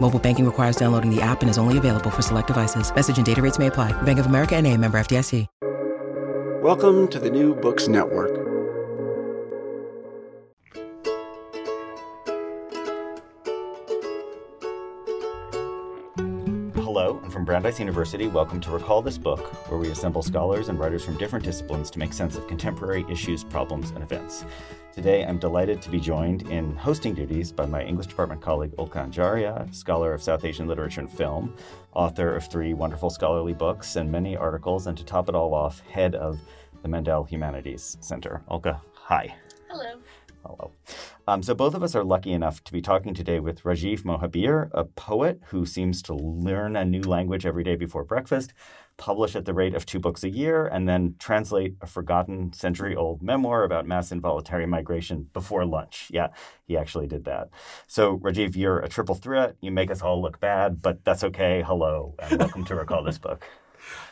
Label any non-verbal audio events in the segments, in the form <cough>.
Mobile banking requires downloading the app and is only available for select devices. Message and data rates may apply. Bank of America and a member FDIC. Welcome to the New Books Network. From Brandeis University, welcome to Recall This Book, where we assemble scholars and writers from different disciplines to make sense of contemporary issues, problems, and events. Today, I'm delighted to be joined in hosting duties by my English department colleague Ulka Anjaria, scholar of South Asian literature and film, author of three wonderful scholarly books and many articles, and to top it all off, head of the Mandel Humanities Center. Ulka, hi. Hello. Hello. Um, so, both of us are lucky enough to be talking today with Rajiv Mohabir, a poet who seems to learn a new language every day before breakfast, publish at the rate of two books a year, and then translate a forgotten century old memoir about mass involuntary migration before lunch. Yeah, he actually did that. So, Rajiv, you're a triple threat. You make us all look bad, but that's okay. Hello, and welcome to Recall This Book.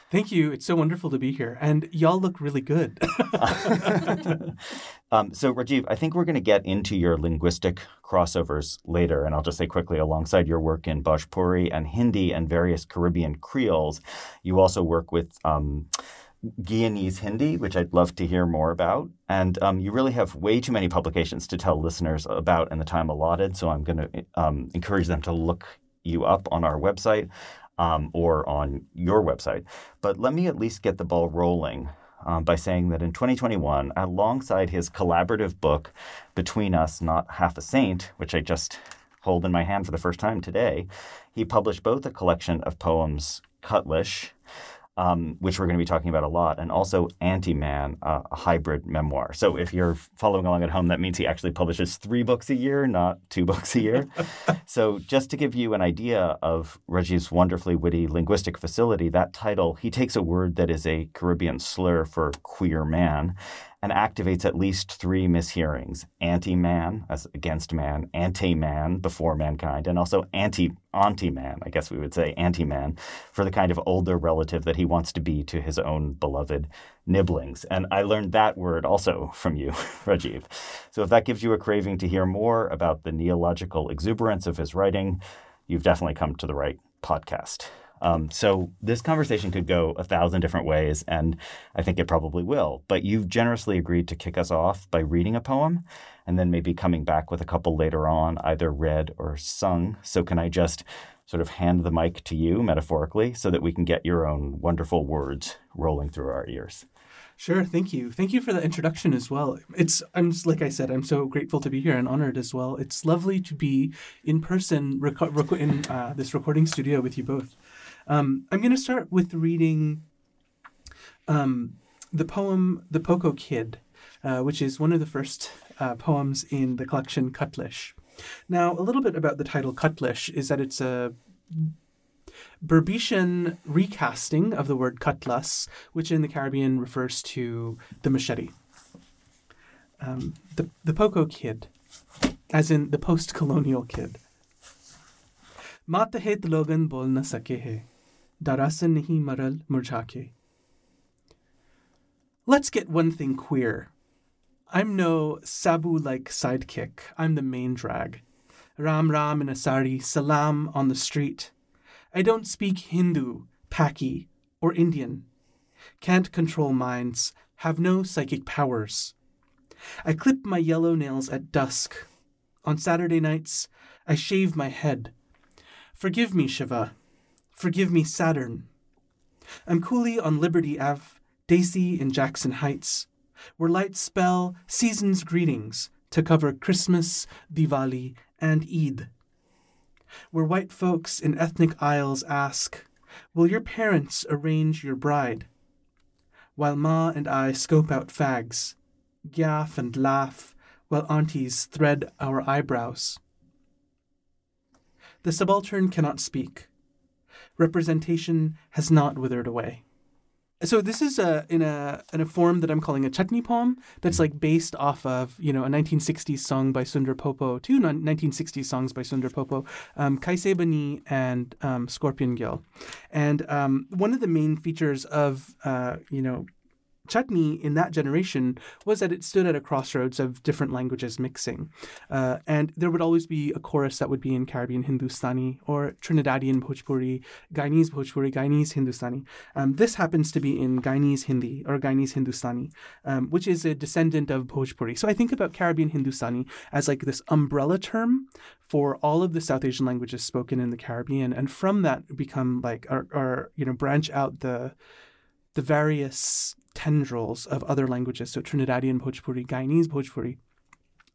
Thank you. It's so wonderful to be here. And y'all look really good. <laughs> um, so, Rajiv, I think we're going to get into your linguistic crossovers later. And I'll just say quickly alongside your work in Bhojpuri and Hindi and various Caribbean Creoles, you also work with. Um, Guyanese Hindi, which I'd love to hear more about. And um, you really have way too many publications to tell listeners about in the time allotted. So I'm going to um, encourage them to look you up on our website um, or on your website. But let me at least get the ball rolling um, by saying that in 2021, alongside his collaborative book, Between Us, Not Half a Saint, which I just hold in my hand for the first time today, he published both a collection of poems, Cutlish, um, which we're going to be talking about a lot, and also Antiman, uh, a hybrid memoir. So if you're following along at home, that means he actually publishes three books a year, not two <laughs> books a year. so just to give you an idea of Rajiv's wonderfully witty linguistic facility, that title, he takes a word that is a Caribbean slur for queer man and activates at least three mishearings anti man, as against man, anti man, before mankind, and also anti anti man, I guess we would say anti man, for the kind of older relative that he wants to be to his own beloved nibblings. And I learned that word also from you, <laughs> Rajiv. So if that gives you a craving to hear more about the neological exuberance of his writing, you've definitely come to the right podcast. Um, so this conversation could go a thousand different ways, and I think it probably will. But you've generously agreed to kick us off by reading a poem, and then maybe coming back with a couple later on, either read or sung. So can I just sort of hand the mic to you metaphorically so that we can get your own wonderful words rolling through our ears? Sure, thank you. Thank you for the introduction as well. It's I'm like I said, I'm so grateful to be here and honored as well. It's lovely to be in person in uh, this recording studio with you both. Um, I'm going to start with reading um, the poem "The Poco Kid," uh, which is one of the first uh, poems in the collection Cutlish. Now, a little bit about the title Cutlish is that it's a Berbician recasting of the word cutlass, which in the Caribbean refers to the machete. Um, the, the Poco kid, as in the post colonial kid. Logan nahi maral murjake. Let's get one thing queer. I'm no Sabu like sidekick, I'm the main drag. Ram Ram in a sari, salam on the street. I don't speak Hindu, Paki, or Indian. Can't control minds, have no psychic powers. I clip my yellow nails at dusk. On Saturday nights, I shave my head. Forgive me, Shiva. Forgive me, Saturn. I'm coolie on Liberty Ave, desi in Jackson Heights, where lights spell season's greetings, to cover Christmas, Diwali, and Eid. Where white folks in ethnic aisles ask, Will your parents arrange your bride? While Ma and I scope out fags, gaff and laugh, while aunties thread our eyebrows. The subaltern cannot speak. Representation has not withered away. So this is a, in a in a form that I'm calling a chutney poem that's like based off of you know a 1960s song by Sundar Popo, two 1960s songs by Sundar Popo, um, Kaise Bani and um, Scorpion Gyal, and um, one of the main features of uh, you know chutney in that generation was that it stood at a crossroads of different languages mixing. Uh, and there would always be a chorus that would be in Caribbean Hindustani or Trinidadian Bhojpuri, Guyanese Bhojpuri, Guyanese Hindustani. Um, this happens to be in Guyanese Hindi or Guyanese Hindustani, um, which is a descendant of Bhojpuri. So I think about Caribbean Hindustani as like this umbrella term for all of the South Asian languages spoken in the Caribbean. And from that become like, or, or you know, branch out the the various tendrils of other languages, so Trinidadian Bhojpuri, Guyanese Bhojpuri,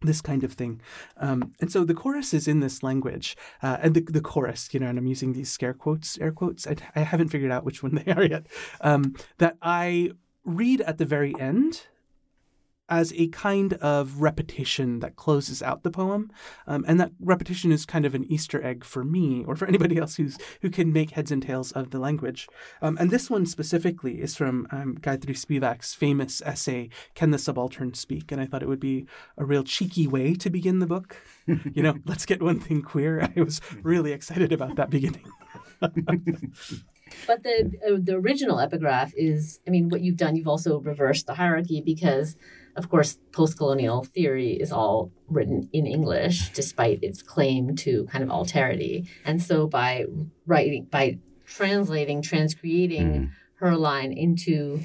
this kind of thing. Um, and so the chorus is in this language, uh, and the, the chorus, you know, and I'm using these scare quotes, air quotes. I, I haven't figured out which one <laughs> they are yet. Um, that I read at the very end as a kind of repetition that closes out the poem, um, and that repetition is kind of an Easter egg for me or for anybody else who's who can make heads and tails of the language. Um, and this one specifically is from um, Gayatri Spivak's famous essay "Can the Subaltern Speak?" And I thought it would be a real cheeky way to begin the book. <laughs> you know, let's get one thing queer. I was really excited about that beginning. but the uh, the original epigraph is, I mean, what you've done, you've also reversed the hierarchy because of course, post colonial theory is all written in English, despite its claim to kind of alterity. And so by writing, by translating, transcreating mm. her line into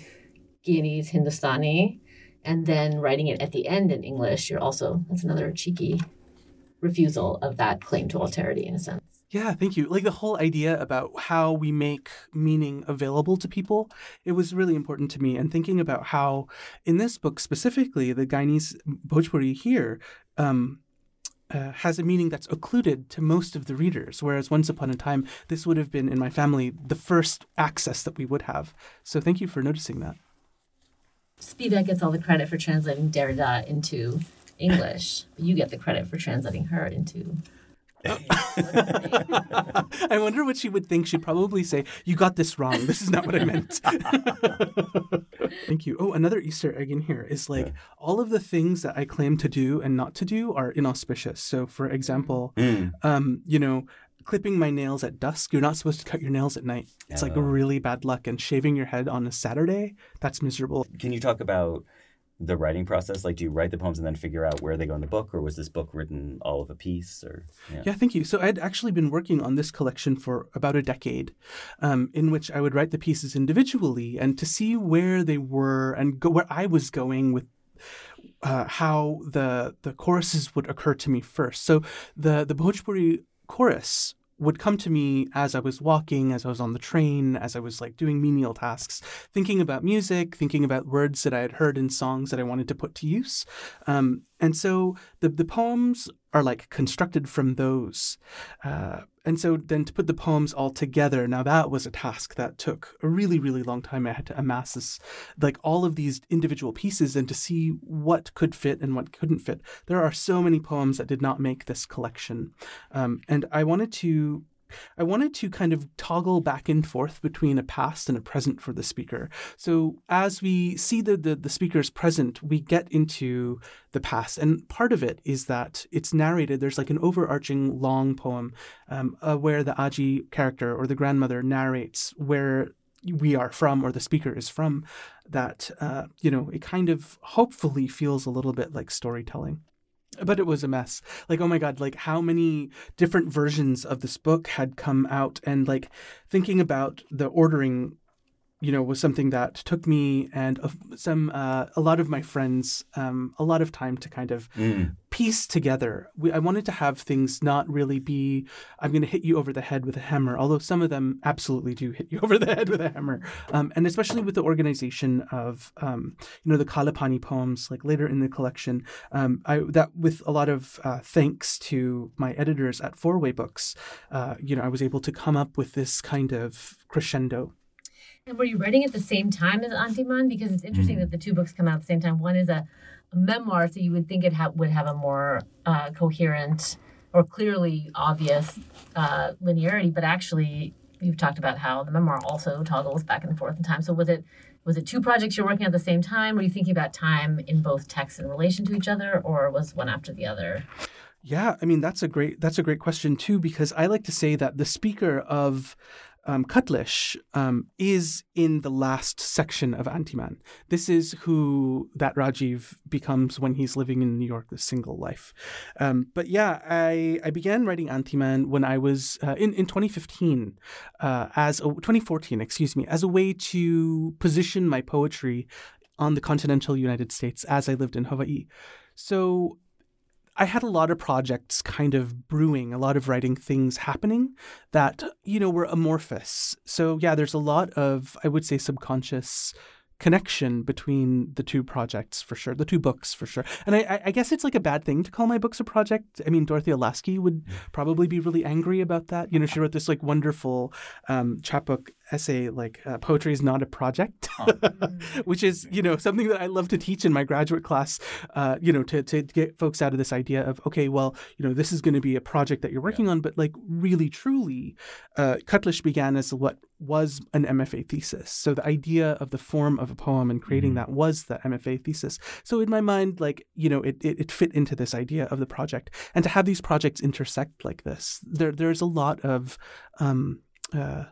Guyanese Hindustani, and then writing it at the end in English, you're also, that's another cheeky refusal of that claim to alterity in a sense. Yeah, thank you. Like the whole idea about how we make meaning available to people, it was really important to me. And thinking about how, in this book specifically, the Guyanese Bhojpuri here um, uh, has a meaning that's occluded to most of the readers, whereas once upon a time, this would have been in my family the first access that we would have. So thank you for noticing that. Spivak gets all the credit for translating Derrida into English. But you get the credit for translating her into <laughs> I wonder what she would think. She'd probably say, You got this wrong. This is not what I meant. <laughs> Thank you. Oh, another Easter egg in here is like yeah. all of the things that I claim to do and not to do are inauspicious. So, for example, mm. um, you know, clipping my nails at dusk. You're not supposed to cut your nails at night. It's like really bad luck. And shaving your head on a Saturday, that's miserable. Can you talk about the writing process? Like, do you write the poems and then figure out where they go in the book, or was this book written all of a piece? Or yeah, yeah thank you. So I'd actually been working on this collection for about a decade, um, in which I would write the pieces individually and to see where they were and go where I was going with uh, how the the choruses would occur to me first. So the the Bhojpuri chorus would come to me as I was walking, as I was on the train, as I was like doing menial tasks, thinking about music, thinking about words that I had heard in songs that I wanted to put to use. Um, and so the, the poems are like constructed from those. Uh, and so then to put the poems all together, now that was a task that took a really, really long time. I had to amass this, like all of these individual pieces and to see what could fit and what couldn't fit. There are so many poems that did not make this collection. Um, and I wanted to I wanted to kind of toggle back and forth between a past and a present for the speaker. So as we see the, the, the speaker's present, we get into the past. And part of it is that it's narrated, there's like an overarching long poem um, uh, where the Aji character or the grandmother narrates where we are from or the speaker is from that uh, you know it kind of hopefully feels a little bit like storytelling but it was a mess like oh my god like how many different versions of this book had come out and like thinking about the ordering you know was something that took me and some uh, a lot of my friends um, a lot of time to kind of mm. Piece together. We, I wanted to have things not really be, I'm going to hit you over the head with a hammer, although some of them absolutely do hit you <laughs> over the head with a hammer. Um, and especially with the organization of, um, you know, the Kalapani poems, like later in the collection, um, I, that with a lot of uh, thanks to my editors at Four Way Books, uh, you know, I was able to come up with this kind of crescendo and were you writing at the same time as Antiman? Because it's interesting mm. that the two books come out at the same time. One is a, a memoir, so you would think it ha- would have a more uh, coherent or clearly obvious uh, linearity, but actually, you've talked about how the memoir also toggles back and forth in time. So was it was it two projects you're working at the same time? Were you thinking about time in both texts in relation to each other, or was one after the other? Yeah, I mean that's a great that's a great question too because I like to say that the speaker of um, Cutlish um, is in the last section of Antiman. This is who that Rajiv becomes when he's living in New York, the single life. Um, but yeah, I, I began writing Antiman when I was uh, in, in 2015, uh, as a, 2014, excuse me, as a way to position my poetry on the continental United States as I lived in Hawaii. So I had a lot of projects kind of brewing, a lot of writing things happening that, you know, were amorphous. So, yeah, there's a lot of, I would say, subconscious connection between the two projects for sure, the two books for sure. And I, I guess it's like a bad thing to call my books a project. I mean, Dorothea Lasky would probably be really angry about that. You know, she wrote this like wonderful um, chapbook essay like uh, poetry is not a project <laughs> <laughs> which is you know something that i love to teach in my graduate class uh, you know to, to get folks out of this idea of okay well you know this is going to be a project that you're working yeah. on but like really truly uh, Cutlish began as what was an mfa thesis so the idea of the form of a poem and creating mm-hmm. that was the mfa thesis so in my mind like you know it, it, it fit into this idea of the project and to have these projects intersect like this there there's a lot of um, uh,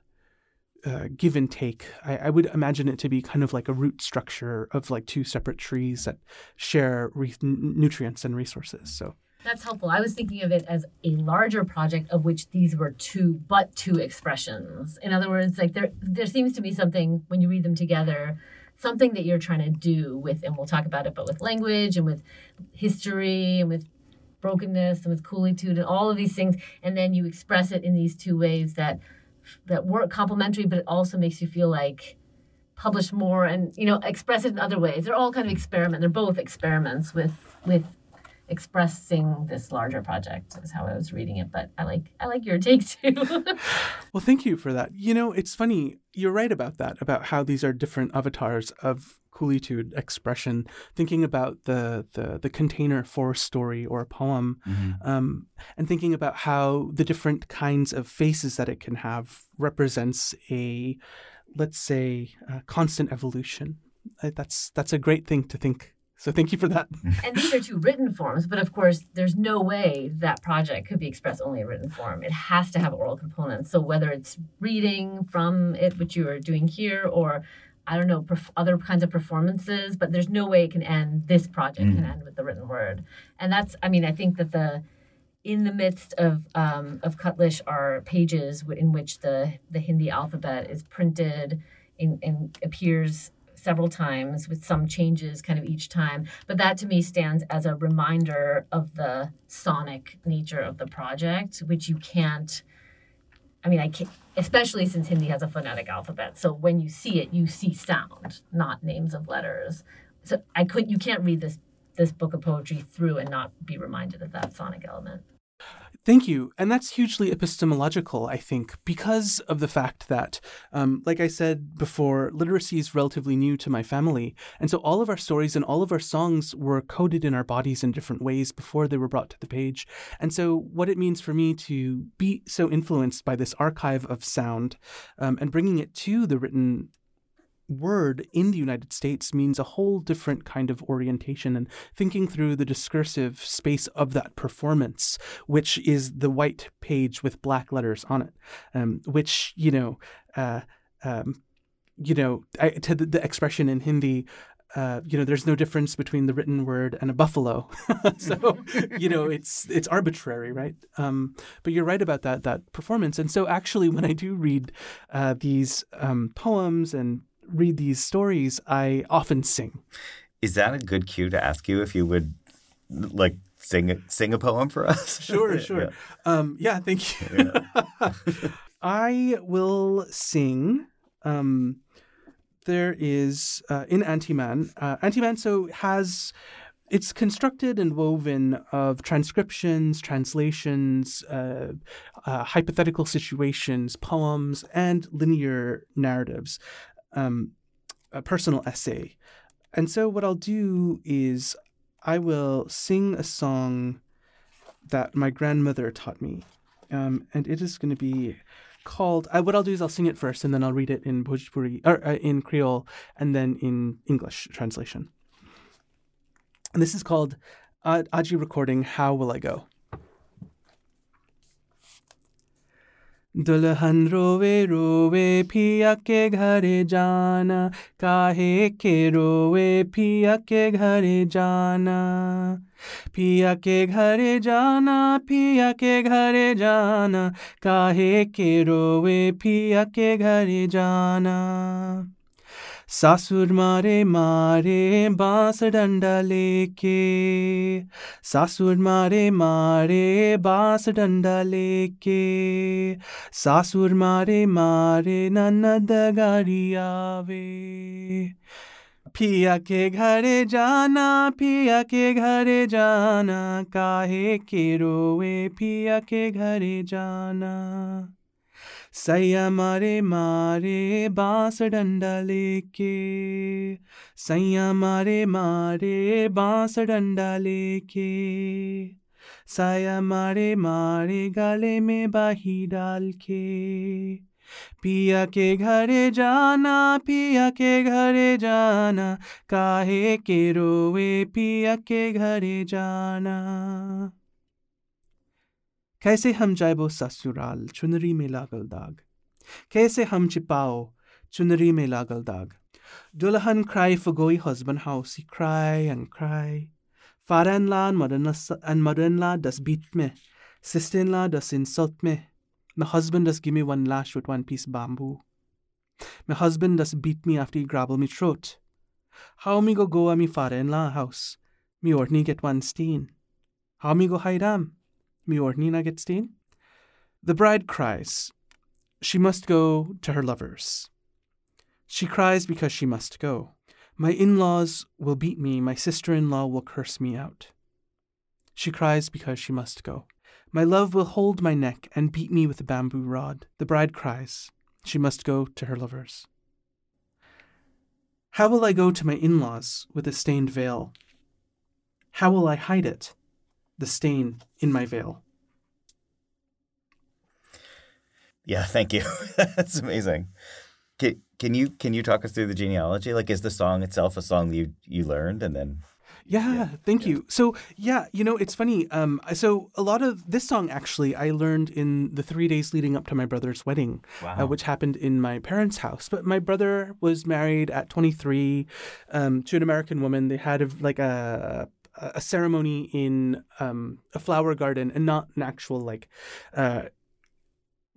uh, give and take. I, I, would imagine it to be kind of like a root structure of like two separate trees that share re- nutrients and resources. So that's helpful. I was thinking of it as a larger project of which these were two, but two expressions. In other words, like there, there seems to be something when you read them together, something that you're trying to do with, and we'll talk about it, but with language and with history and with brokenness and with coolitude and all of these things, and then you express it in these two ways that that work complementary, but it also makes you feel like publish more and you know express it in other ways. They're all kind of experiment. They're both experiments with with expressing this larger project is how I was reading it. But I like I like your take too. <laughs> well, thank you for that. You know, it's funny. You're right about that. About how these are different avatars of coolitude expression, thinking about the the, the container for a story or a poem, mm-hmm. um, and thinking about how the different kinds of faces that it can have represents a, let's say, a constant evolution. That's that's a great thing to think so thank you for that. and these are two written forms, but of course, there's no way that project could be expressed only in written form. It has to have oral components. So whether it's reading from it, which you are doing here, or I don't know, perf- other kinds of performances, but there's no way it can end, this project mm. can end with the written word. And that's, I mean, I think that the, in the midst of um, of Cutlish are pages in which the, the Hindi alphabet is printed and, and appears several times with some changes kind of each time. But that to me stands as a reminder of the sonic nature of the project, which you can't I mean, I can't, especially since Hindi has a phonetic alphabet. So when you see it, you see sound, not names of letters. So I could, you can't read this this book of poetry through and not be reminded of that sonic element. Thank you. And that's hugely epistemological, I think, because of the fact that, um, like I said before, literacy is relatively new to my family. And so all of our stories and all of our songs were coded in our bodies in different ways before they were brought to the page. And so, what it means for me to be so influenced by this archive of sound um, and bringing it to the written word in the United States means a whole different kind of orientation and thinking through the discursive space of that performance, which is the white page with black letters on it, um, which, you know, uh, um, you know, I, to the, the, expression in Hindi, uh, you know, there's no difference between the written word and a buffalo. <laughs> so, you know, it's it's arbitrary, right? Um, but you're right about that that performance. And so, actually, when I do read uh, these um, poems and read these stories, I often sing. Is that a good cue to ask you if you would like sing sing a poem for us? Sure, <laughs> sure. yeah. Um, yeah, thank you. Yeah. <laughs> I will sing. Um, there is uh, in Antiman. Uh, Antiman so has it's constructed and woven of transcriptions, translations, uh, uh, hypothetical situations, poems, and linear narratives, um, a personal essay. And so, what I'll do is I will sing a song that my grandmother taught me. Um, and it is going to be called. Uh, what I'll do is I'll sing it first, and then I'll read it in Bhojpuri or uh, in Creole, and then in English translation. And this is called uh, Aji recording. How will I go? दुल्हन रोवे रोवे पिया के घरे जाना। काहे के रोवे पिया के घरे जाना? पिया के घरे जाना, पिया के घरे जाना। काहे के रोवे पिया के घरे जाना? सासुर मारे मारे बाँस डंडा लेके, सासुर मारे मारे बाँस डंडा लेके, सासुर मारे मारे ननद गाड़ी आवे। पिया के घरे जाना, पिया के घरे जाना, काहे के रोवे पिया के घरे जाना? सैया मारे मारे बाँस डंडा लेके, सैया मारे मारे बाँस डंडा लेके, साया मारे मारे गाले में बाही डाल के पिया के घरे जाना, पिया के घरे जाना, काहे के रोवे पिया के घरे जाना। कैसे हम जाबो ससुराल, चुनरी में लागल दाग? कैसे हम छिपाओ, चुनरी में लागल दाग? दुल्हन cry फगोई, husband house he and and far N ला मदन एंड मदन ला दस बीट में सिस्टेन ला दस इंसल्ट में मैं हसबेंड दस gimme one lash with one piece bamboo मैं हसबेंड दस beat me after ग्राबो me throat how me go Goa me for foreign ला house me ओटनी get one stone how me go high Ram Me ordney na get steen? The bride cries. She must go to her lovers. She cries because she must go. My in laws will beat me, my sister in law will curse me out. She cries because she must go. My love will hold my neck and beat me with a bamboo rod. The bride cries. She must go to her lovers. How will I go to my in laws with a stained veil? How will I hide it, the stain in my veil? Yeah, thank you. <laughs> That's amazing. Can, can you can you talk us through the genealogy? Like, is the song itself a song you you learned and then? Yeah, yeah thank yeah. you. So yeah, you know, it's funny. Um, so a lot of this song actually I learned in the three days leading up to my brother's wedding, uh, wow. uh, which happened in my parents' house. But my brother was married at 23 um, to an American woman. They had a, like a a ceremony in um, a flower garden and not an actual like uh,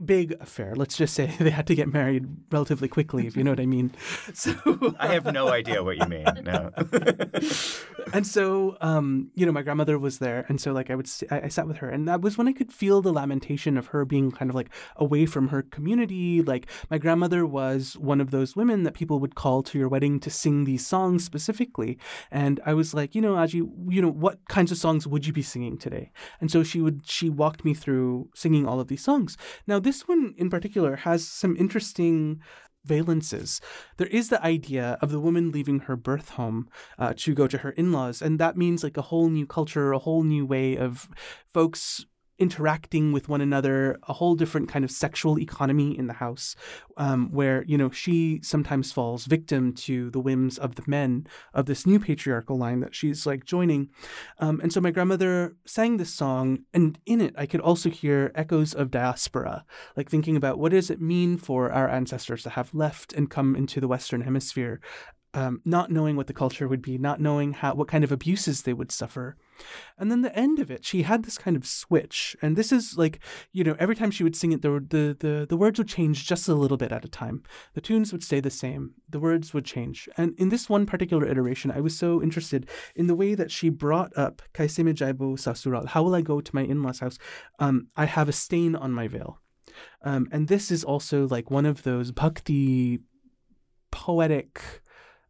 big affair. Let's just say <laughs> they had to get married relatively quickly, if you know what I mean. <laughs> So I have no idea what you mean. No. <laughs> and so, um, you know, my grandmother was there, and so like I would, I, I sat with her, and that was when I could feel the lamentation of her being kind of like away from her community. Like my grandmother was one of those women that people would call to your wedding to sing these songs specifically, and I was like, you know, Aji, you know, what kinds of songs would you be singing today? And so she would, she walked me through singing all of these songs. Now this one in particular has some interesting valences. There is the idea of the woman leaving her birth home uh, to go to her in laws, and that means like a whole new culture, a whole new way of folks interacting with one another, a whole different kind of sexual economy in the house, um, where you know she sometimes falls victim to the whims of the men of this new patriarchal line that she's like joining. Um, and so my grandmother sang this song, and in it I could also hear echoes of diaspora, like thinking about what does it mean for our ancestors to have left and come into the Western Hemisphere um, not knowing what the culture would be, not knowing how what kind of abuses they would suffer. And then the end of it, she had this kind of switch. And this is like, you know, every time she would sing it, the, the, the, the words would change just a little bit at a time. The tunes would stay the same, the words would change. And in this one particular iteration, I was so interested in the way that she brought up Kaiseme Jaibo Sasural. How will I go to my in law's house? Um, I have a stain on my veil. Um, and this is also like one of those bhakti poetic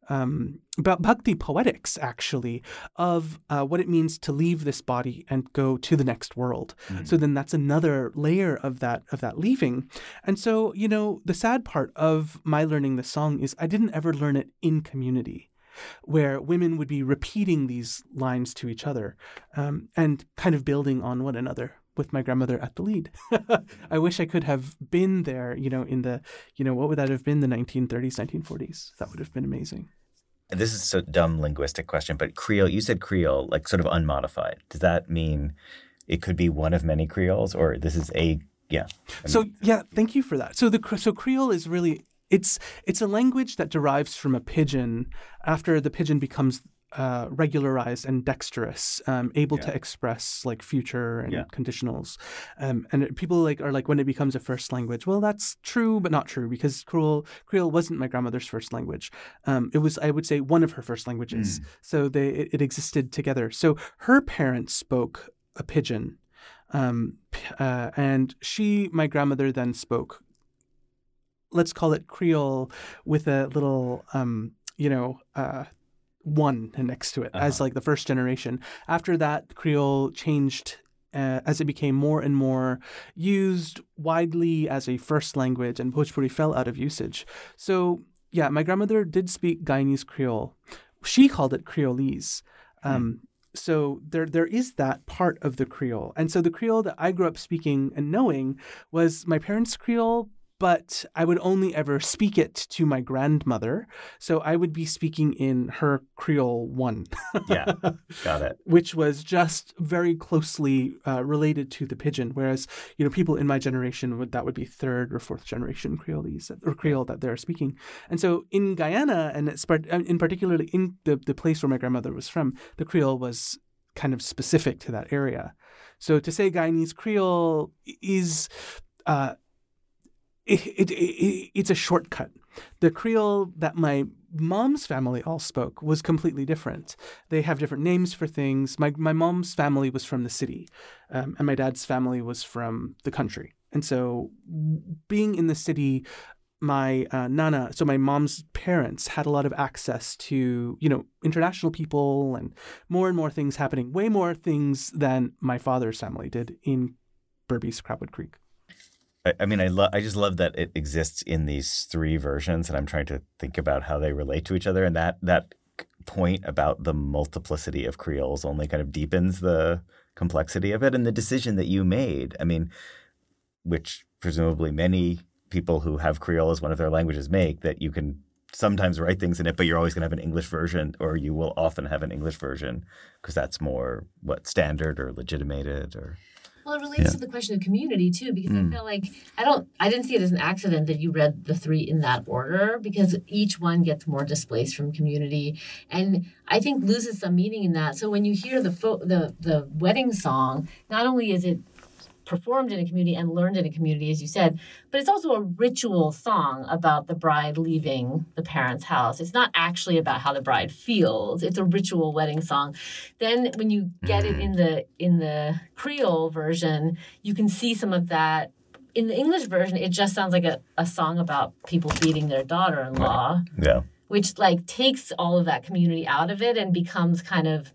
um, about bhakti poetics, actually, of uh, what it means to leave this body and go to the next world. Mm-hmm. So then that's another layer of that of that leaving. And so you know, the sad part of my learning the song is I didn't ever learn it in community. Where women would be repeating these lines to each other um, and kind of building on one another with my grandmother at the lead. <laughs> I wish I could have been there, you know, in the, you know, what would that have been, the 1930s, 1940s? That would have been amazing. This is a dumb linguistic question, but Creole, you said Creole, like sort of unmodified. Does that mean it could be one of many Creoles or this is a, yeah. I mean, so, yeah, thank you for that. So the, so Creole is really, it's, it's a language that derives from a pidgin after the pidgin becomes uh, regularized and dexterous, um, able yeah. to express like future and yeah. conditionals. Um, and people like are like when it becomes a first language. Well, that's true, but not true because Creole Creole wasn't my grandmother's first language. Um, it was I would say one of her first languages. Mm. So they it, it, existed together. So her parents spoke a pidgin. Um, uh, and she, my grandmother, then spoke let's call it Creole with a little, um, you know, uh, one next to it uh-huh. as like the first generation. After that, Creole changed uh, as it became more and more used widely as a first language, and Bhojpuri fell out of usage. So, yeah, my grandmother did speak Guyanese Creole. She called it Creolese. Hmm. Um, So there, there is that part of the Creole, and so the Creole that I grew up speaking and knowing was my parents' Creole, but I would only ever speak it to my grandmother. So I would be speaking in her Creole one. yeah, <laughs> got it. Which was just very closely uh, related to the pidgin. Whereas, you know, people in my generation would that would be third or fourth generation Creolese or Creole that they're speaking. And so in Guyana, and it's uh, in particularly in the, the place where my grandmother was from, the Creole was kind of specific to that area. So to say Guyanese Creole is uh, it, it, it, it's a shortcut. The Creole that my mom's family all spoke was completely different. They have different names for things. My, my mom's family was from the city, um, and my dad's family was from the country. And so, being in the city, my uh, nana, so my mom's parents, had a lot of access to, you know, international people and more and more things happening, way more things than my father's family did in Berbice, Crabwood Creek. I, I mean, I love. I just love that it exists in these three versions, and I'm trying to think about how they relate to each other. And that that point about the multiplicity of Creoles only kind of deepens the complexity of it. And the decision that you made, I mean, which presumably many people who have Creole as one of their languages make, that you can sometimes write things in it, but you're always going to have an English version, or you will often have an English version because that's more what standard or legitimated or. Well, it relates yeah. to the question of community too, because mm. I feel like I don't, I didn't see it as an accident that you read the three in that order, because each one gets more displaced from community, and I think loses some meaning in that. So when you hear the fo- the the wedding song, not only is it performed in a community and learned in a community, as you said, but it's also a ritual song about the bride leaving the parents' house. It's not actually about how the bride feels. It's a ritual wedding song. Then when you get it in mm. the in the Creole version, you can see some of that. In the English version, it just sounds like a, a song about people beating their daughter-in-law. Yeah. Which like takes all of that community out of it and becomes kind of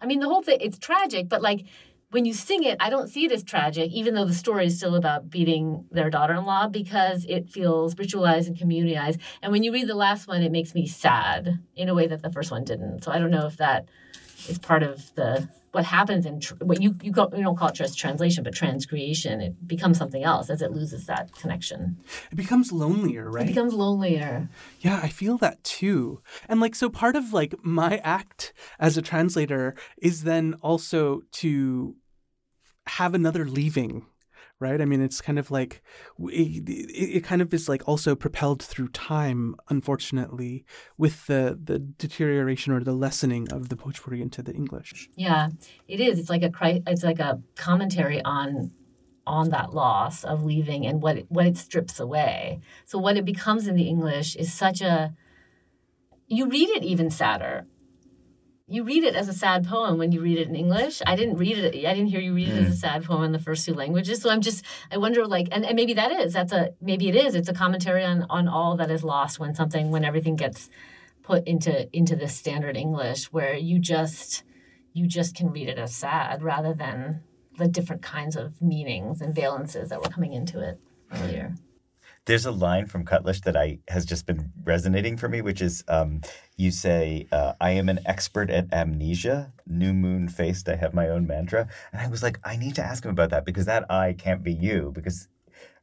I mean, the whole thing, it's tragic, but like when you sing it, I don't see it as tragic, even though the story is still about beating their daughter in law, because it feels ritualized and communitized. And when you read the last one, it makes me sad in a way that the first one didn't. So I don't know if that is part of the what happens in tr- what you you, you don't call it just translation, but transcreation. It becomes something else as it loses that connection. It becomes lonelier, right? It becomes lonelier. Yeah, I feel that too. And like so, part of like my act as a translator is then also to have another leaving right? I mean, it's kind of like it, it, kind of is like also propelled through time, unfortunately, with the the deterioration or the lessening of the Bhojpuri into the English. Yeah, it is. It's like a it's like a commentary on on that loss of leaving and what it, what it strips away. So what it becomes in the English is such a you read it even sadder you read it as a sad poem when you read it in English. I didn't read it. I didn't hear you read it as a mm. sad poem in the first two languages. So I'm just, I wonder, like, and, and maybe that is, that's a, maybe it is. It's a commentary on on all that is lost when something, when everything gets put into into this standard English, where you just, you just can read it as sad rather than the different kinds of meanings and valences that were coming into it earlier. There's a line from Cutlish that I has just been resonating for me, which is um, you say, uh, "I am an expert at amnesia, new moon faced. I have my own mantra," and I was like, I need to ask him about that because that I can't be you because,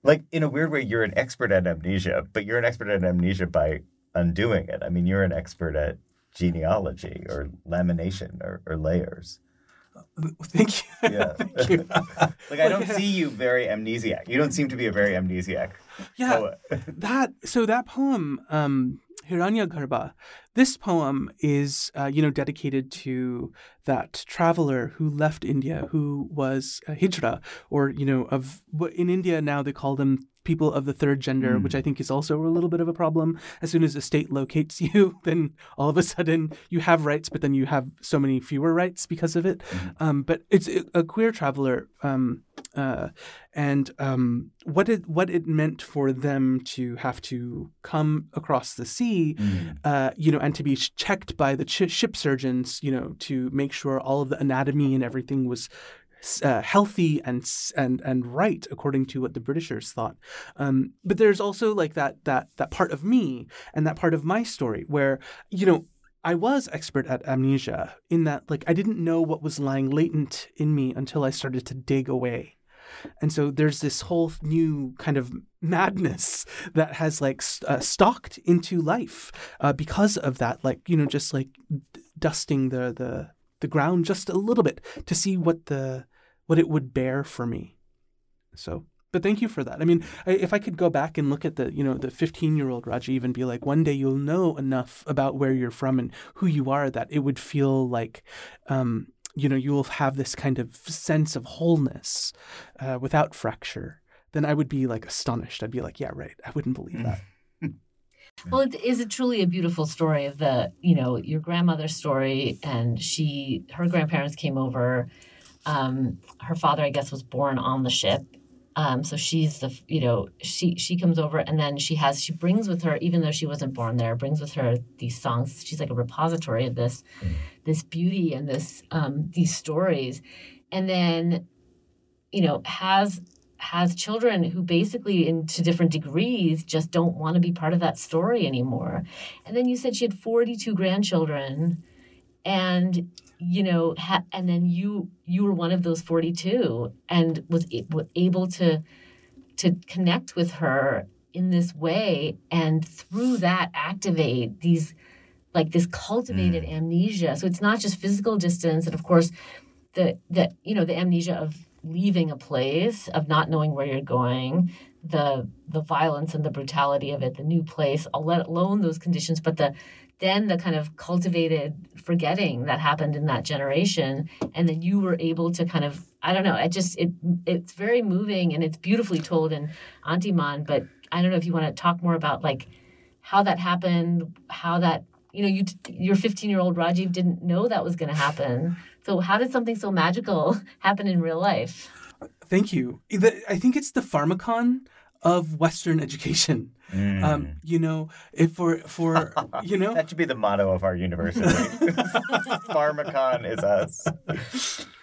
like in a weird way, you're an expert at amnesia, but you're an expert at amnesia by undoing it. I mean, you're an expert at genealogy or lamination or, or layers. <laughs> Thank you. Yeah. <laughs> Thank you. <laughs> like I don't see you very amnesiac. You don't seem to be a very amnesiac. <gasps> Yeah. Poet. <laughs> that so that poem, um, Hiranyagarbha, this poem is uh, you know dedicated to that traveler who left India, who was a hijra, or you know of in India now they call them people of the third gender, mm. which I think is also a little bit of a problem. As soon as the state locates <laughs> you, then all of a sudden you have rights, but then you have so many fewer rights because of it. Mm. Um, but it's a queer traveler, um, uh, and um, what it what it meant for them to have to come across the sea, mm. uh, you know, and to be checked by the ch- ship surgeons, you know, to make sure all of the anatomy and everything was uh, healthy and and and right according to what the Britishers thought. Um, but there's also like that that that part of me and that part of my story where you know I was expert at amnesia in that like I didn't know what was lying latent in me until I started to dig away. And so there's this whole new kind of madness that has like uh, stalked into life uh, because of that, like you know, just like dusting the the the ground just a little bit to see what the what it would bear for me. So, but thank you for that. I mean, if I could go back and look at the, you know, the 15 year old Rajiv and be like, one day you'll know enough about where you're from and who you are that it would feel like, um, you know, you will have this kind of sense of wholeness uh, without fracture. Then I would be like astonished. I'd be like, yeah, right. I wouldn't believe that. <laughs> Well, it, is it truly a beautiful story of the, you know, your grandmother's story and she, her grandparents came over um, her father, I guess, was born on the ship. Um, so she's the, you know, she she comes over and then she has she brings with her, even though she wasn't born there, brings with her these songs. She's like a repository of this, this beauty and this um, these stories, and then, you know, has has children who basically in to different degrees just don't want to be part of that story anymore. And then you said she had 42 grandchildren and you know ha- and then you you were one of those 42 and was, was able to to connect with her in this way and through that activate these like this cultivated mm. amnesia so it's not just physical distance and of course the the you know the amnesia of leaving a place of not knowing where you're going the the violence and the brutality of it the new place let alone those conditions but the then the kind of cultivated forgetting that happened in that generation and then you were able to kind of i don't know it just it it's very moving and it's beautifully told in antiman but i don't know if you want to talk more about like how that happened how that you know you your 15 year old rajiv didn't know that was going to happen. So how did something so magical <laughs> happen in real life? Thank you. I think it's the pharmakon of western education Mm. Um, you know, if for for <laughs> you know that should be the motto of our university. <laughs> Pharmakon is us.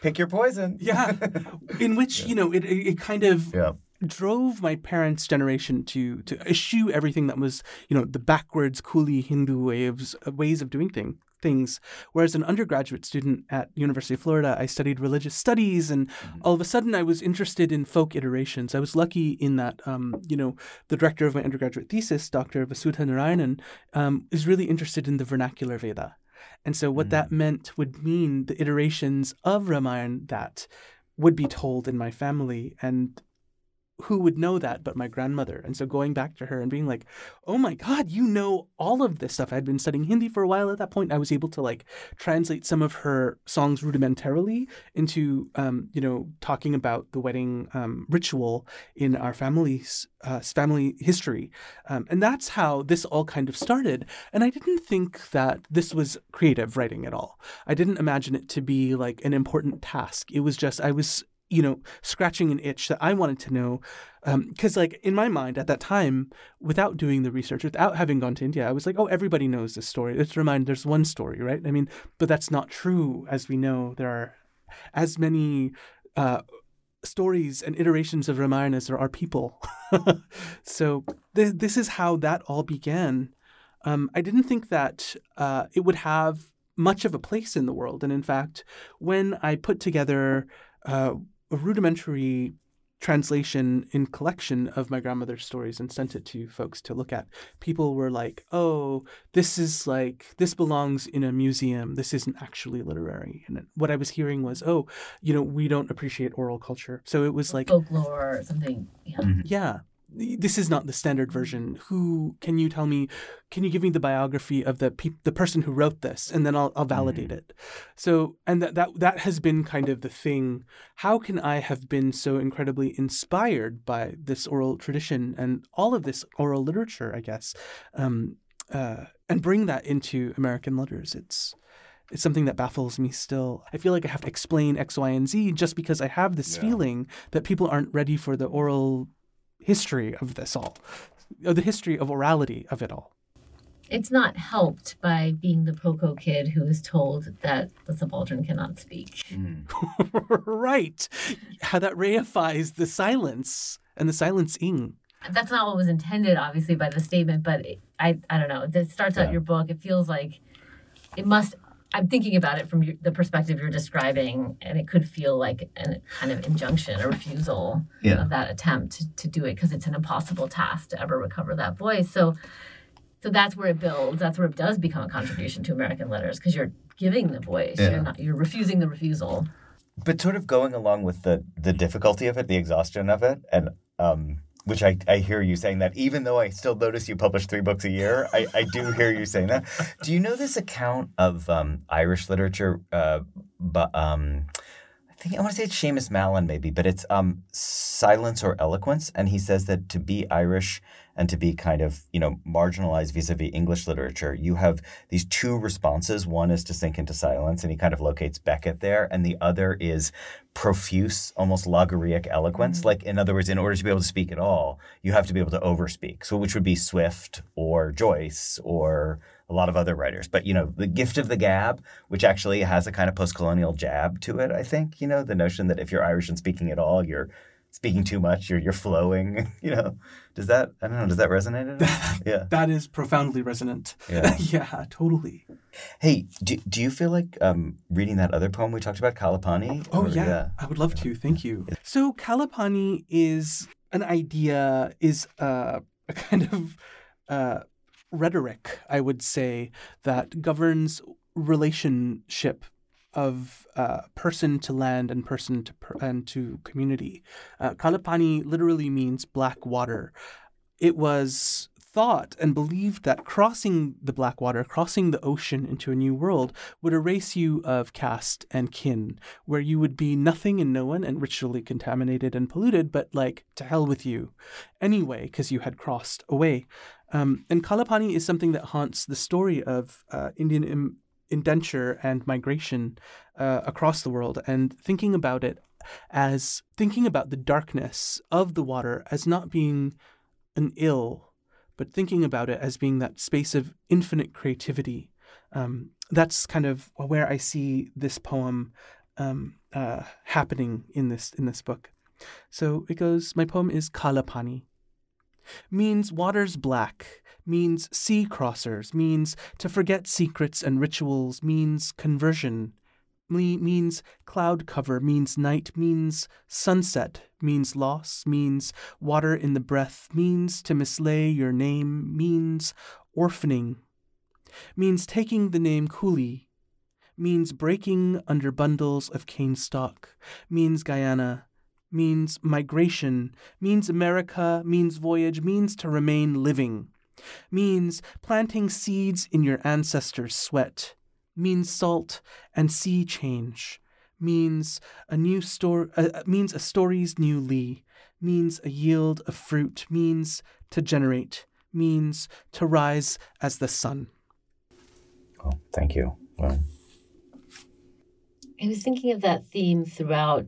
Pick your poison. Yeah, <laughs> in which yeah. you know it it kind of. Yeah drove my parents' generation to to eschew everything that was you know the backwards coolie Hindu ways ways of doing things things. Whereas an undergraduate student at University of Florida, I studied religious studies, and mm-hmm. all of a sudden I was interested in folk iterations. I was lucky in that, um, you know, the director of my undergraduate thesis, Dr. Vasudha Narayanan, um, is really interested in the vernacular Veda. And so what mm-hmm. that mm. meant would mean the iterations of Ramayana that would be told in my family. And who would know that but my grandmother. And so going back to her and being like, oh my God, you know all of this stuff. I'd been studying Hindi for a while at that point. I was able to like translate some of her songs rudimentarily into, um, you know, talking about the wedding um, ritual in our family's uh, family history. Um, and that's how this all kind of started. And I didn't think that this was creative writing at all. I didn't imagine it to be like an important task. It was just, I was you know, scratching an itch that I wanted to know. Because, um, like, in my mind at that time, without doing the research, without having gone to India, I was like, oh, everybody knows this story. Let's remind there's one story, right? I mean, but that's not true. As we know, there are as many uh, stories and iterations of Ramayana as there are people. <laughs> so, th- this is how that all began. Um, I didn't think that uh, it would have much of a place in the world. And in fact, when I put together uh, a rudimentary translation in collection of my grandmother's stories and sent it to folks to look at. People were like, "Oh, this is like this belongs in a museum. This isn't actually literary." And what I was hearing was, "Oh, you know, we don't appreciate oral culture." So it was like folklore or something. Yeah. Mm-hmm. Yeah this is not the standard version. Who can you tell me? Can you give me the biography of the pe- the person who wrote this, and then I'll, I'll validate mm. it. So, and that, that that has been kind of the thing. How can I have been so incredibly inspired by this oral tradition and all of this oral literature? I guess, um, uh, and bring that into American letters. It's it's something that baffles me still. I feel like I have to explain X, Y, and Z just because I have this yeah. feeling that people aren't ready for the oral history of this all, of the history of orality of it all. It's not helped by being the Poco kid who is told that the subaltern cannot speak. Mm. <laughs> right. How that reifies the silence and the silencing. That's not what was intended, obviously, by the statement, but it, I, I don't know. It starts yeah. out your book. It feels like it must I'm thinking about it from the perspective you're describing, and it could feel like a kind of injunction, a refusal yeah. of that attempt to, to do it because it's an impossible task to ever recover that voice. So, so that's where it builds. That's where it does become a contribution to American letters because you're giving the voice. Yeah. You're not. You're refusing the refusal. But sort of going along with the the difficulty of it, the exhaustion of it, and um, which I, I hear you saying that even though I still notice you publish three books a year, I, I do hear you saying that. Do you know this account of um, Irish literature? Uh, but um, I think I want to say it's Seamus Mallon maybe, but it's um, silence or eloquence, and he says that to be Irish and to be kind of you know marginalized vis-a-vis english literature you have these two responses. One is to sink into silence and he kind of locates beckett there and the other is profuse almost logorrheic eloquence. Mm-hmm. like in other words in order to be able to speak at all you have to be able to overspeak so which would be swift or joyce or a lot of other writers. But you know the gift of the gab which actually has a kind of post-colonial jab to it i think you know the notion that if you're irish and speaking at all you're speaking too much you're, you're flowing <laughs> you know? Does that i don't know does that resonate yeah. that is profoundly resonant. Yeah, <laughs> yeah totally. Hey do, do you feel like um, reading that other poem we talked about kalapani? Oh or, yeah. yeah. i would love to. Thank you. So kalapani is an idea is uh, a kind of uh, rhetoric i would say that governs relationship of uh, person to land and person to per- and to community. Uh, Kalapani literally means black water. It was thought and believed that crossing the black water, crossing the ocean into a new world, would erase you of caste and kin, where you would be nothing and no one and ritually contaminated and polluted, but like to hell with you anyway, because you had crossed away. Um, and Kalapani is something that haunts the story of uh, Indian Im- indenture and migration uh, across the world and thinking about it as thinking about the darkness of the water as not being an ill, but thinking about it as being that space of infinite creativity. Um, that's kind of where I see this poem um, uh, happening in this in this book. So it goes. My poem is Kalapani. Means waters black, means sea crossers, means to forget secrets and rituals, means conversion, means cloud cover, means night, means sunset, means loss, means water in the breath, means to mislay your name, means orphaning, means taking the name Coolie, means breaking under bundles of cane stalk, means Guyana, means migration, means America, means voyage, means to remain living, means planting seeds in your ancestors' sweat, means salt and sea change, means a new story, uh, means a story's new lee, means a yield of fruit, means to generate, means to rise as the sun. Oh, thank you. Well, I was thinking of that theme throughout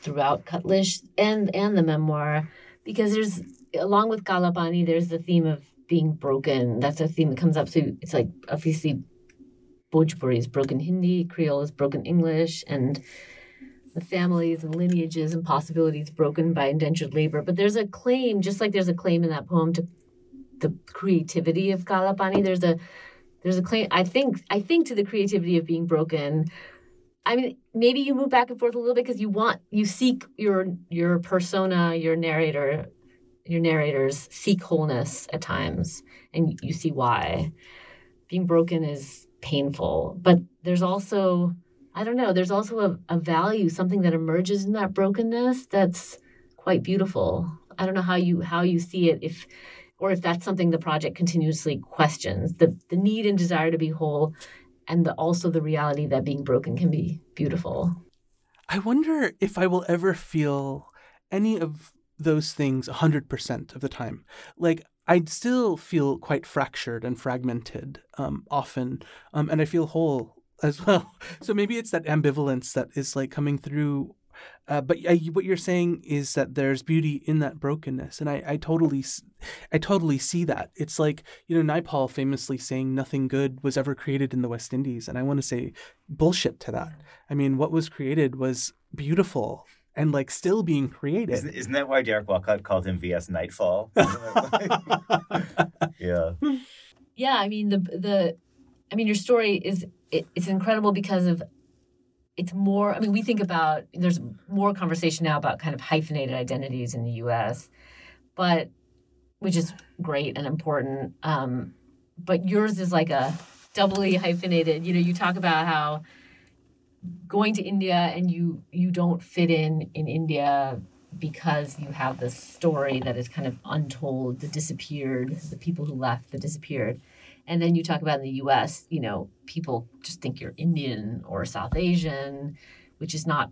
throughout Cutlish and and the memoir because there's along with Kalapani there's the theme of being broken. That's a theme that comes up. So it's like obviously Bhojpuri is broken Hindi, Creole is broken English, and the families and lineages and possibilities broken by indentured labor. But there's a claim, just like there's a claim in that poem to the creativity of Kalapani. There's a there's a claim. I think I think to the creativity of being broken. I mean, maybe you move back and forth a little bit because you want you seek your your persona, your narrator, your narrators seek wholeness at times, and you see why. Being broken is painful, but there's also I don't know. There's also a, a value, something that emerges in that brokenness that's quite beautiful. I don't know how you how you see it if or if that's something the project continuously questions the the need and desire to be whole and the, also the reality that being broken can be beautiful I wonder if I will ever feel any of those things 100% of the time. Like, I'd still feel quite fractured and fragmented um, often, um, and I feel whole <laughs> as well. So maybe it's that ambivalence that is like coming through. Uh, but I, what you're saying is that there's beauty in that brokenness, and I, I totally, I totally see that. It's like you know Naipaul famously saying nothing good was ever created in the West Indies, and I want to say bullshit to that. I mean, what was created was beautiful and like still being created. isn't, isn't that why Derek Walcott called him V.S. Nightfall? <laughs> <laughs> yeah. yeah i mean the the i mean your story is it, it's incredible because of it's more i mean we think about there's more conversation now about kind of hyphenated identities in the us but which is great and important um, but yours is like a doubly hyphenated you know you talk about how going to india and you you don't fit in in india because you have this story that is kind of untold the disappeared the people who left the disappeared. And then you talk about in the us you know people just think you're indian or south asian which is not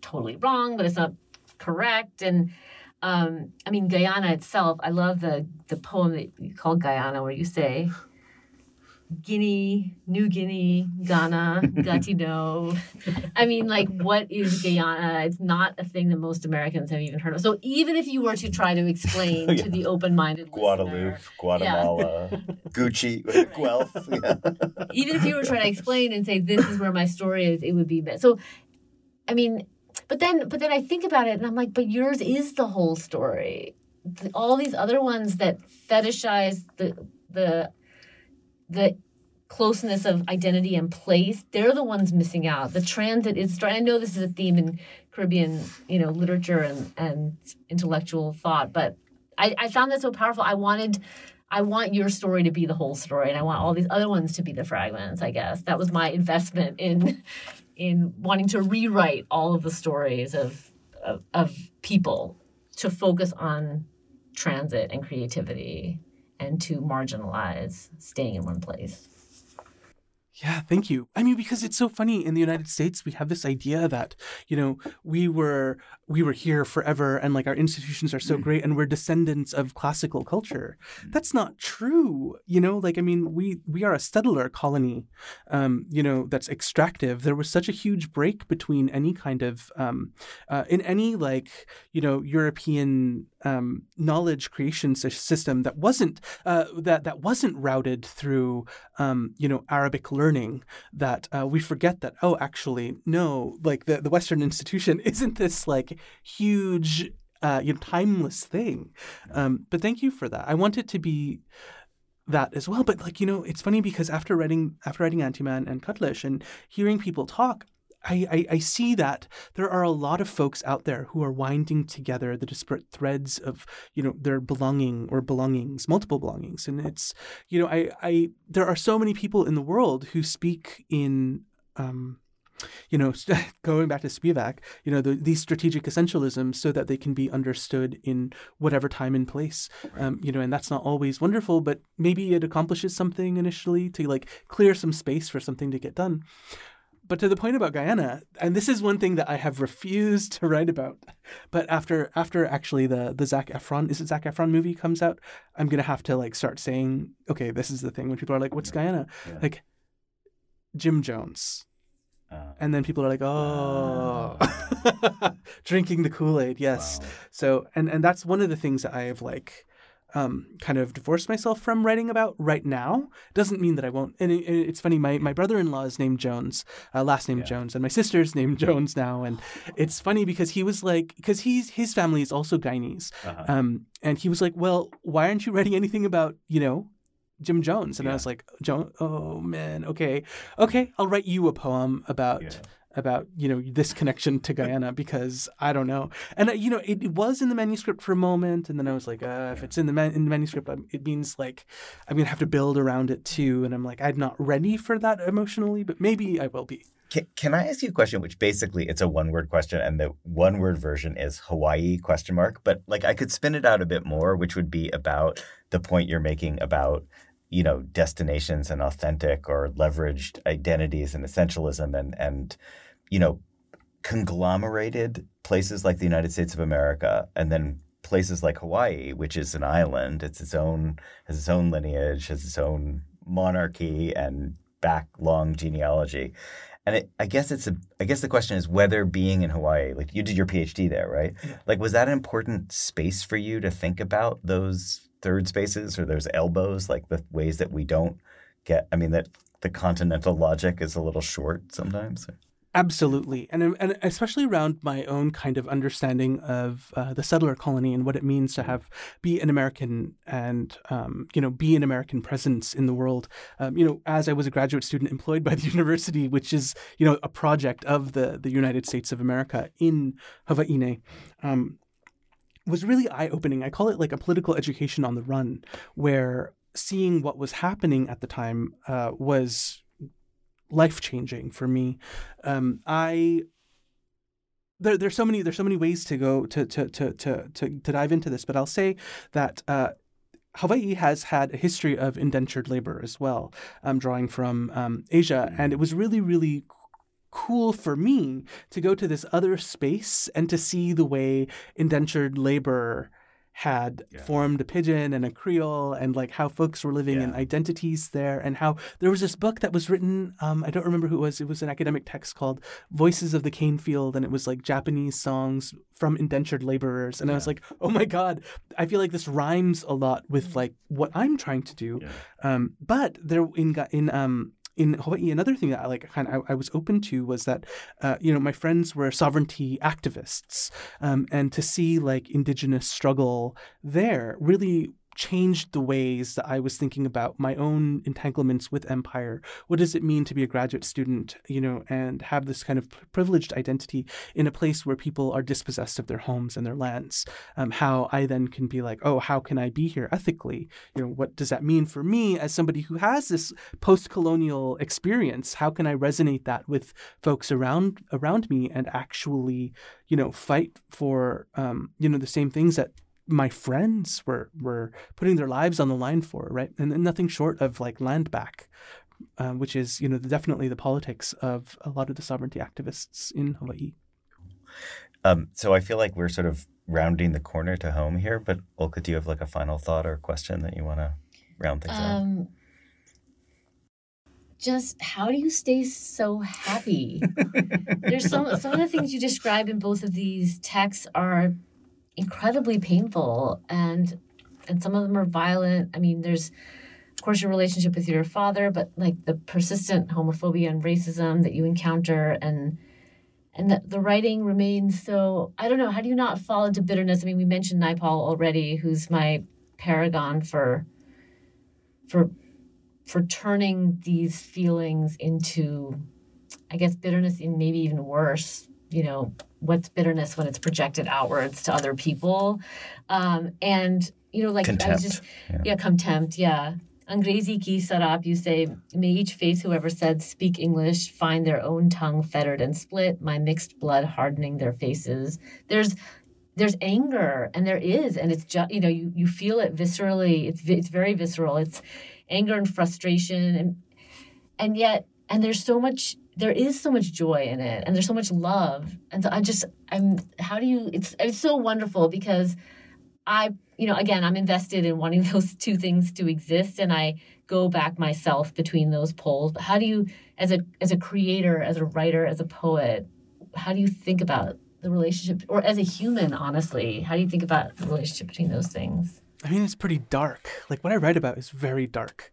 totally wrong but it's not correct. And um, i mean guyana itself i love the the poem that you call guyana where you say Guinea, New Guinea, Ghana, <laughs> Gatineau. I mean, like, what is Guyana? It's not a thing that most Americans have even heard of. So, even if you were to try to explain <laughs> Yeah. to the open-minded Guadalupe, listener, Guatemala, <laughs> Gucci, Guelph. Yeah. even if you were trying to explain and say this is where my story is, it would be bad. So, I mean, but then, but then I think about it, and I'm like, but yours is the whole story. All these other ones that fetishize the the the closeness of identity and place, they're the ones missing out. The transit is. I know this is a theme in Caribbean, you know, literature and and intellectual thought, but I, I found that so powerful. I wanted. I want your story to be the whole story, and I want all these other ones to be the fragments. I guess that was my investment in in wanting to rewrite all of the stories of of, of people to focus on transit and creativity and to marginalize staying in one place. Yeah, thank you. I mean, because it's so funny in the United States, we have this idea that you know we were we were here forever, and like our institutions are so great, and we're descendants of classical culture. That's not true. You know, like I mean, we we are a settler colony. Um, you know, that's extractive. There was such a huge break between any kind of um, uh, in any like you know European um, knowledge creation system that wasn't uh, that that wasn't routed through um, you know Arabic learning. That uh, we forget that oh actually no like the the Western institution <laughs> isn't this like huge uh, you know timeless thing. Um, but thank you for that. I want it to be that as well. But like you know, it's funny because after writing after writing Antiman and Cutlish and hearing people talk, I, I, I see that there are a lot of folks out there who are winding together the disparate threads of you know their belonging or belongings, multiple belongings, and it's you know I, I there are so many people in the world who speak in um, you know, <laughs> going back to Spivak, you know, the, these strategic essentialisms so that they can be understood in whatever time and place. Um, you know, and that's not always wonderful, but maybe it accomplishes something initially to like clear some space for something to get done. But to the point about Guyana, and this is one thing that I have refused to write about. But after after actually the the Zac Efron is it Zac Efron movie comes out, I'm gonna have to like start saying, okay, this is the thing when people are like, what's Guyana? Yeah. Like Jim Jones. Uh, And then people are like, oh, <laughs> drinking the Kool Aid, yes. Wow. So, and and that's one of the things that I have like, um, kind of divorced myself from writing about right now. Doesn't mean that I won't. And it, it's funny, my my brother in law is named Jones, uh, last name Yeah. Jones, and my sister's <laughs> named Jones now. And it's funny because he was like, because he's his family is also Guyanese, uh-huh. um, and he was like, well, why aren't you writing anything about you know Jim Jones. And I was like, oh man, okay, okay, I'll write you a poem about Yeah. About you know this connection to Guyana because I don't know. And uh, you know, it, was in the manuscript for a moment, and then I was like, uh, if it's in the man- in the manuscript, it means like I'm gonna have to build around it too. And I'm like, I'm not ready for that emotionally, but maybe I will be. Can, can I ask you a question? Which basically it's a one word question, and the one word version is Hawaii question mark. But like I could spin it out a bit more, which would be about the point you're making about you know destinations and authentic or leveraged identities and essentialism and and you know conglomerated places like the United States of America and then places like Hawaii, which is an island. It's its own has its own lineage, has its own monarchy and back long genealogy. And it, I guess it's a. I guess the question is whether being in Hawaii, like you did your PhD there, right? Like, was that an important space for you to think about those third spaces or those elbows, like the ways that we don't get? I mean, that the continental logic is a little short sometimes. Absolutely, and and especially around my own kind of understanding of uh, the settler colony and what it means to have be an American and um, you know be an American presence in the world. Um, you know, as I was a graduate student employed by the <laughs> university, which is you know a project of the the United States of America in Hawaii. Um, was really eye opening. I call it like a political education on the run, where seeing what was happening at the time uh, was life changing for me. Um, I there, there's so many there's so many ways to go to to to to to, to dive into this, but I'll say that. Uh, Hawaii has had a history of indentured labor as well, um, drawing from um, Asia, and it was really, really cool for me to go to this other space and to see the way indentured labor had Yeah. formed a pidgin and a creole and like how folks were living in Yeah. identities there and how there was this book that was written um, i don't remember who it was it was an academic text called voices of the cane field and it was like japanese songs from indentured laborers and i was like oh my god i feel like this rhymes a lot with like what i'm trying to do Yeah. um, but there in in um in Hawaii, another thing that I like kind of I, I was open to was that uh, you know my friends were sovereignty activists, um, and to see like indigenous struggle there really changed the ways that I was thinking about my own entanglements with empire. What does it mean to be a graduate student, you know, and have this kind of privileged identity in a place where people are dispossessed of their homes and their lands? Um, how I then can be like, oh, how can I be here ethically? You know, what does that mean for me as somebody who has this post-colonial experience? How can I resonate that with folks around around me and actually, you know, fight for um, you know the same things that my friends were were putting their lives on the line for, right? And, and nothing short of like land back, um, which is you know definitely the politics of a lot of the sovereignty activists in Hawaii. Um, so I feel like we're sort of rounding the corner to home here. But Ulka, do you have like a final thought or question that you want to round things out? Um, just how do you stay so happy? <laughs> There's some some of the things you describe in both of these texts are incredibly painful and and some of them are violent. I mean, there's of course your relationship with your father, but like the persistent homophobia and racism that you encounter and and the, the writing remains so I don't know, how do you not fall into bitterness? I mean, we mentioned Naipaul already, who's my paragon for for for turning these feelings into I guess bitterness and maybe even worse, you know, what's bitterness when it's projected outwards to other people. Um, and you know, like I was Contempt. just Yeah. yeah, contempt, yeah. Angrezi ki sarap, you say, may each face whoever said speak English find their own tongue fettered and split, my mixed blood hardening their faces. There's there's anger and there is and it's just you know you you feel it viscerally it's it's very visceral it's anger and frustration and and yet and there's so much there is so much joy in it and there's so much love. And so i just i'm how do you it's it's so wonderful because i you know again i'm invested in wanting <laughs> those two things to exist and i go back myself between those poles. But how do you as a as a creator as a writer as a poet how do you think about the relationship or as a human honestly how do you think about the relationship between those things I mean, it's pretty dark. Like what I write about is very dark,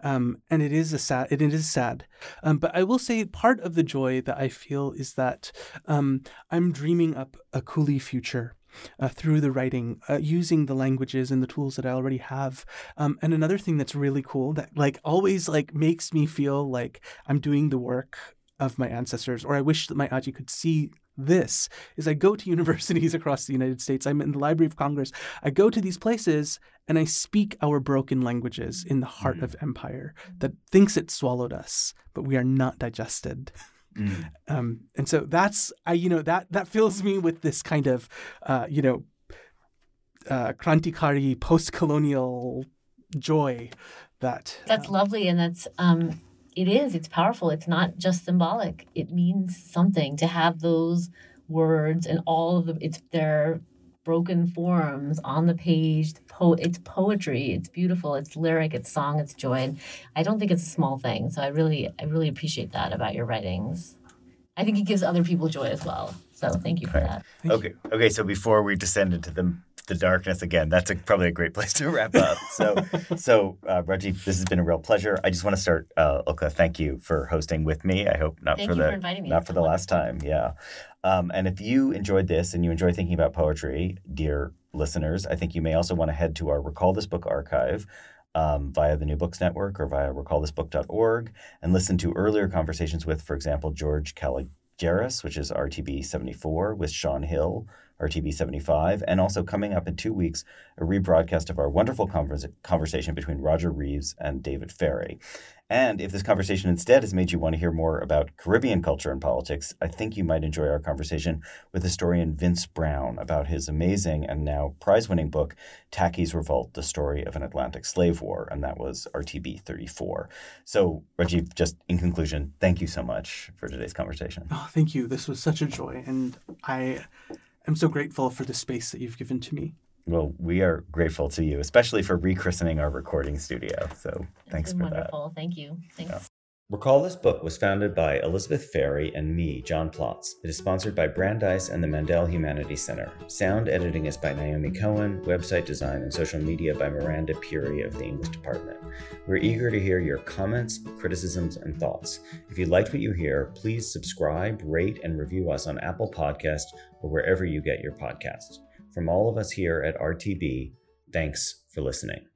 um, and it is a sad. It, is sad, um, but I will say part of the joy that I feel is that um, I'm dreaming up a Coolie future. Uh, through the writing, uh, using the languages and the tools that I already have, um, and another thing that's really cool that like always like makes me feel like I'm doing the work of my ancestors, or I wish that my aji could see this is I go to <laughs> universities across the United States. I'm in the Library of Congress. I go to these places and I speak our broken languages in the heart mm. of empire that thinks it swallowed us, but we are not digested. Mm. Um, and so that's I you know that that fills me with this kind of uh, you know uh, krantikari post-colonial joy that that's uh, lovely and that's um it is it's powerful it's not just symbolic it means something to have those words and all of the it's their broken forms on the page po- it's poetry it's beautiful it's lyric it's song it's joy and i don't think it's a small thing so i really i really appreciate that about your writings. I think it gives other people joy as well so thank you for that. Okay okay so before we descend into the the darkness again. That's a, probably a great place to wrap up. So, <laughs> so uh, Rajiv, this has been a real pleasure. I just want to start, uh, Ulka. Thank you for hosting with me. I hope not thank for the for not for the last time. Yeah. Um, and if you enjoyed this and you enjoy thinking about poetry, dear listeners, I think you may also want to head to our Recall This Book archive. Um, via the New Books Network or via recallthisbook.org and listen to earlier conversations with, for example, George Kalogeris, which is RTB 74, with Sean Hill, RTB 75, and also coming up in two weeks, a rebroadcast of our wonderful converse- conversation between Roger Reeves and David Ferry. And if this conversation instead has made you want to hear more about Caribbean culture and politics, I think you might enjoy our conversation with historian Vince Brown about his amazing and now prize winning book, Tacky's Revolt The Story of an Atlantic Slave War. And that was RTB 34. So, Rajiv, just in conclusion, thank you so much for today's conversation. Oh, thank you. This was such a joy. And I I'm so grateful for the space that you've given to me. Well, we are grateful to you, especially for rechristening our recording studio. So thanks for wonderful. that. Wonderful. Thank you. Thanks. Yeah. Recall This Book was founded by Elizabeth Ferry and me, John Plotz. It is sponsored by Brandeis and the Mandel Humanities Center. Sound editing is by Naomi Cohen, website design and social media by Miranda Puri of the English Department. We're eager to hear your comments, criticisms, and thoughts. If you liked what you hear, please subscribe, rate, and review us on Apple Podcasts or wherever you get your podcasts. From all of us here at RTB, thanks for listening.